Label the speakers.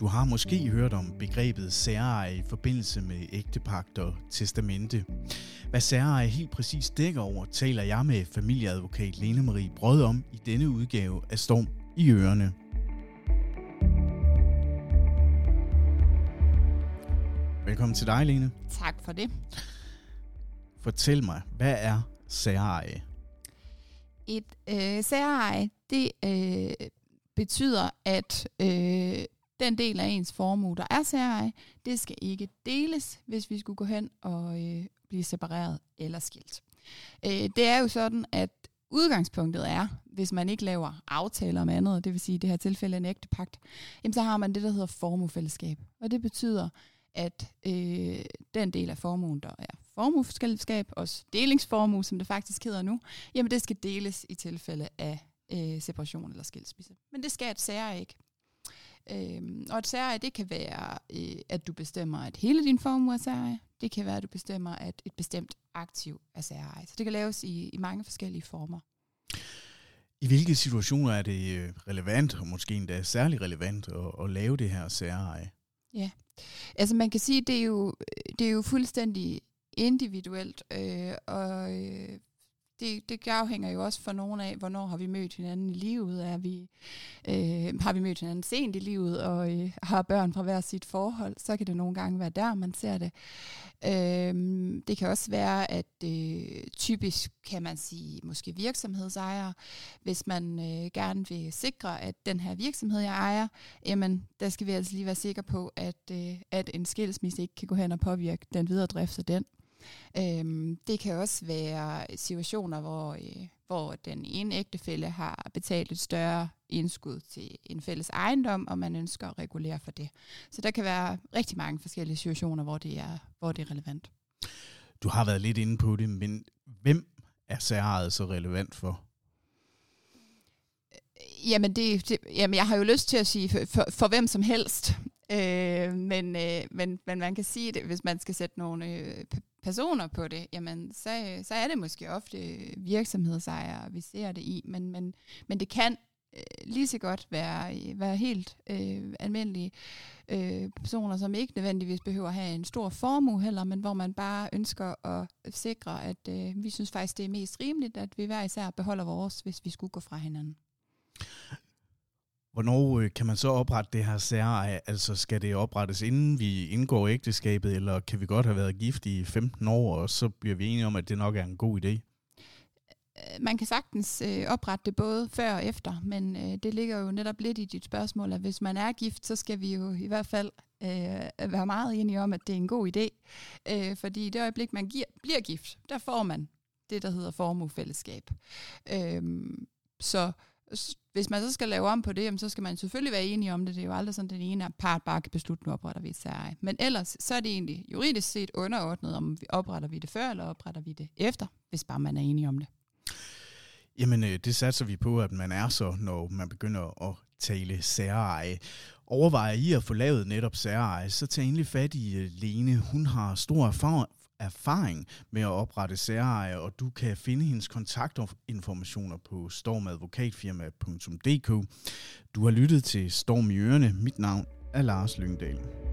Speaker 1: Du har måske hørt om begrebet særeje i forbindelse med ægtepagt og testamente. Hvad særeje helt præcis dækker over, taler jeg med familieadvokat Lene Marie Brød om i denne udgave af Storm i Ørene. Velkommen til dig, Lene.
Speaker 2: Tak for det.
Speaker 1: Fortæl mig, hvad er særeje?
Speaker 2: Et øh, særeje, det øh, betyder, at øh, den del af ens formue, der er særeje, det skal ikke deles, hvis vi skulle gå hen og øh, blive separeret eller skilt. Øh, det er jo sådan, at udgangspunktet er, hvis man ikke laver aftaler om andet, det vil sige i det her tilfælde en ægtepagt, jamen så har man det, der hedder formuefællesskab. Og det betyder, at øh, den del af formuen, der er formuefællesskab, også delingsformue, som det faktisk hedder nu, jamen det skal deles i tilfælde af øh, separation eller skilsmisse. Men det skal et sære ikke. Øhm, og et særeje, det kan være, øh, at du bestemmer, at hele din formue er særeje. Det kan være, at du bestemmer, at et bestemt aktiv er særeje. Så det kan laves i, i mange forskellige former.
Speaker 1: I hvilke situationer er det øh, relevant, og måske endda særlig relevant, at, at lave det her særeje?
Speaker 2: Ja, altså man kan sige, det er jo, det er jo fuldstændig individuelt, øh, og øh, det, det afhænger jo også for nogen af, hvornår har vi mødt hinanden i livet. Er vi, øh, har vi mødt hinanden sent i livet og øh, har børn fra hver sit forhold, så kan det nogle gange være der, man ser det. Øh, det kan også være, at øh, typisk kan man sige, måske virksomhedsejere, hvis man øh, gerne vil sikre, at den her virksomhed, jeg ejer, jamen, der skal vi altså lige være sikre på, at, øh, at en skilsmisse ikke kan gå hen og påvirke den videre drift af den. Øhm, det kan også være situationer, hvor, øh, hvor den ene ægtefælle har betalt et større indskud til en fælles ejendom, og man ønsker at regulere for det. Så der kan være rigtig mange forskellige situationer, hvor det er, hvor det er relevant.
Speaker 1: Du har været lidt inde på det, men hvem er særejet så relevant for?
Speaker 2: Jamen, det, det, jamen, jeg har jo lyst til at sige for, for, for hvem som helst. Øh, men, øh, men, men man kan sige det, hvis man skal sætte nogle øh, personer på det, jamen så, så er det måske ofte øh, virksomhedsejere, vi ser det i, men, men, men det kan øh, lige så godt være, øh, være helt øh, almindelige øh, personer, som ikke nødvendigvis behøver at have en stor formue heller, men hvor man bare ønsker at sikre, at øh, vi synes faktisk, det er mest rimeligt, at vi hver især beholder vores, hvis vi skulle gå fra hinanden.
Speaker 1: Hvornår øh, kan man så oprette det her særeje? Altså skal det oprettes inden vi indgår ægteskabet, eller kan vi godt have været gift i 15 år, og så bliver vi enige om, at det nok er en god idé?
Speaker 2: Øh, man kan sagtens øh, oprette det både før og efter, men øh, det ligger jo netop lidt i dit spørgsmål, at hvis man er gift, så skal vi jo i hvert fald øh, være meget enige om, at det er en god idé. Øh, fordi i det øjeblik, man giver, bliver gift, der får man det, der hedder formuefællesskab. Øh, så hvis man så skal lave om på det, jamen, så skal man selvfølgelig være enige om det. Det er jo aldrig sådan, at den ene part bare kan beslutte, nu opretter vi et særeje. Men ellers, så er det egentlig juridisk set underordnet, om vi opretter vi det før, eller opretter vi det efter, hvis bare man er enige om det.
Speaker 1: Jamen, øh, det satser vi på, at man er så, når man begynder at tale særeje. Overvejer I at få lavet netop særeje, så tag endelig fat i øh, Lene. Hun har stor erfaring med at oprette særeje, og du kan finde hendes kontaktinformationer på stormadvokatfirma.dk. Du har lyttet til Storm i Ørene. Mit navn er Lars Lyngdal.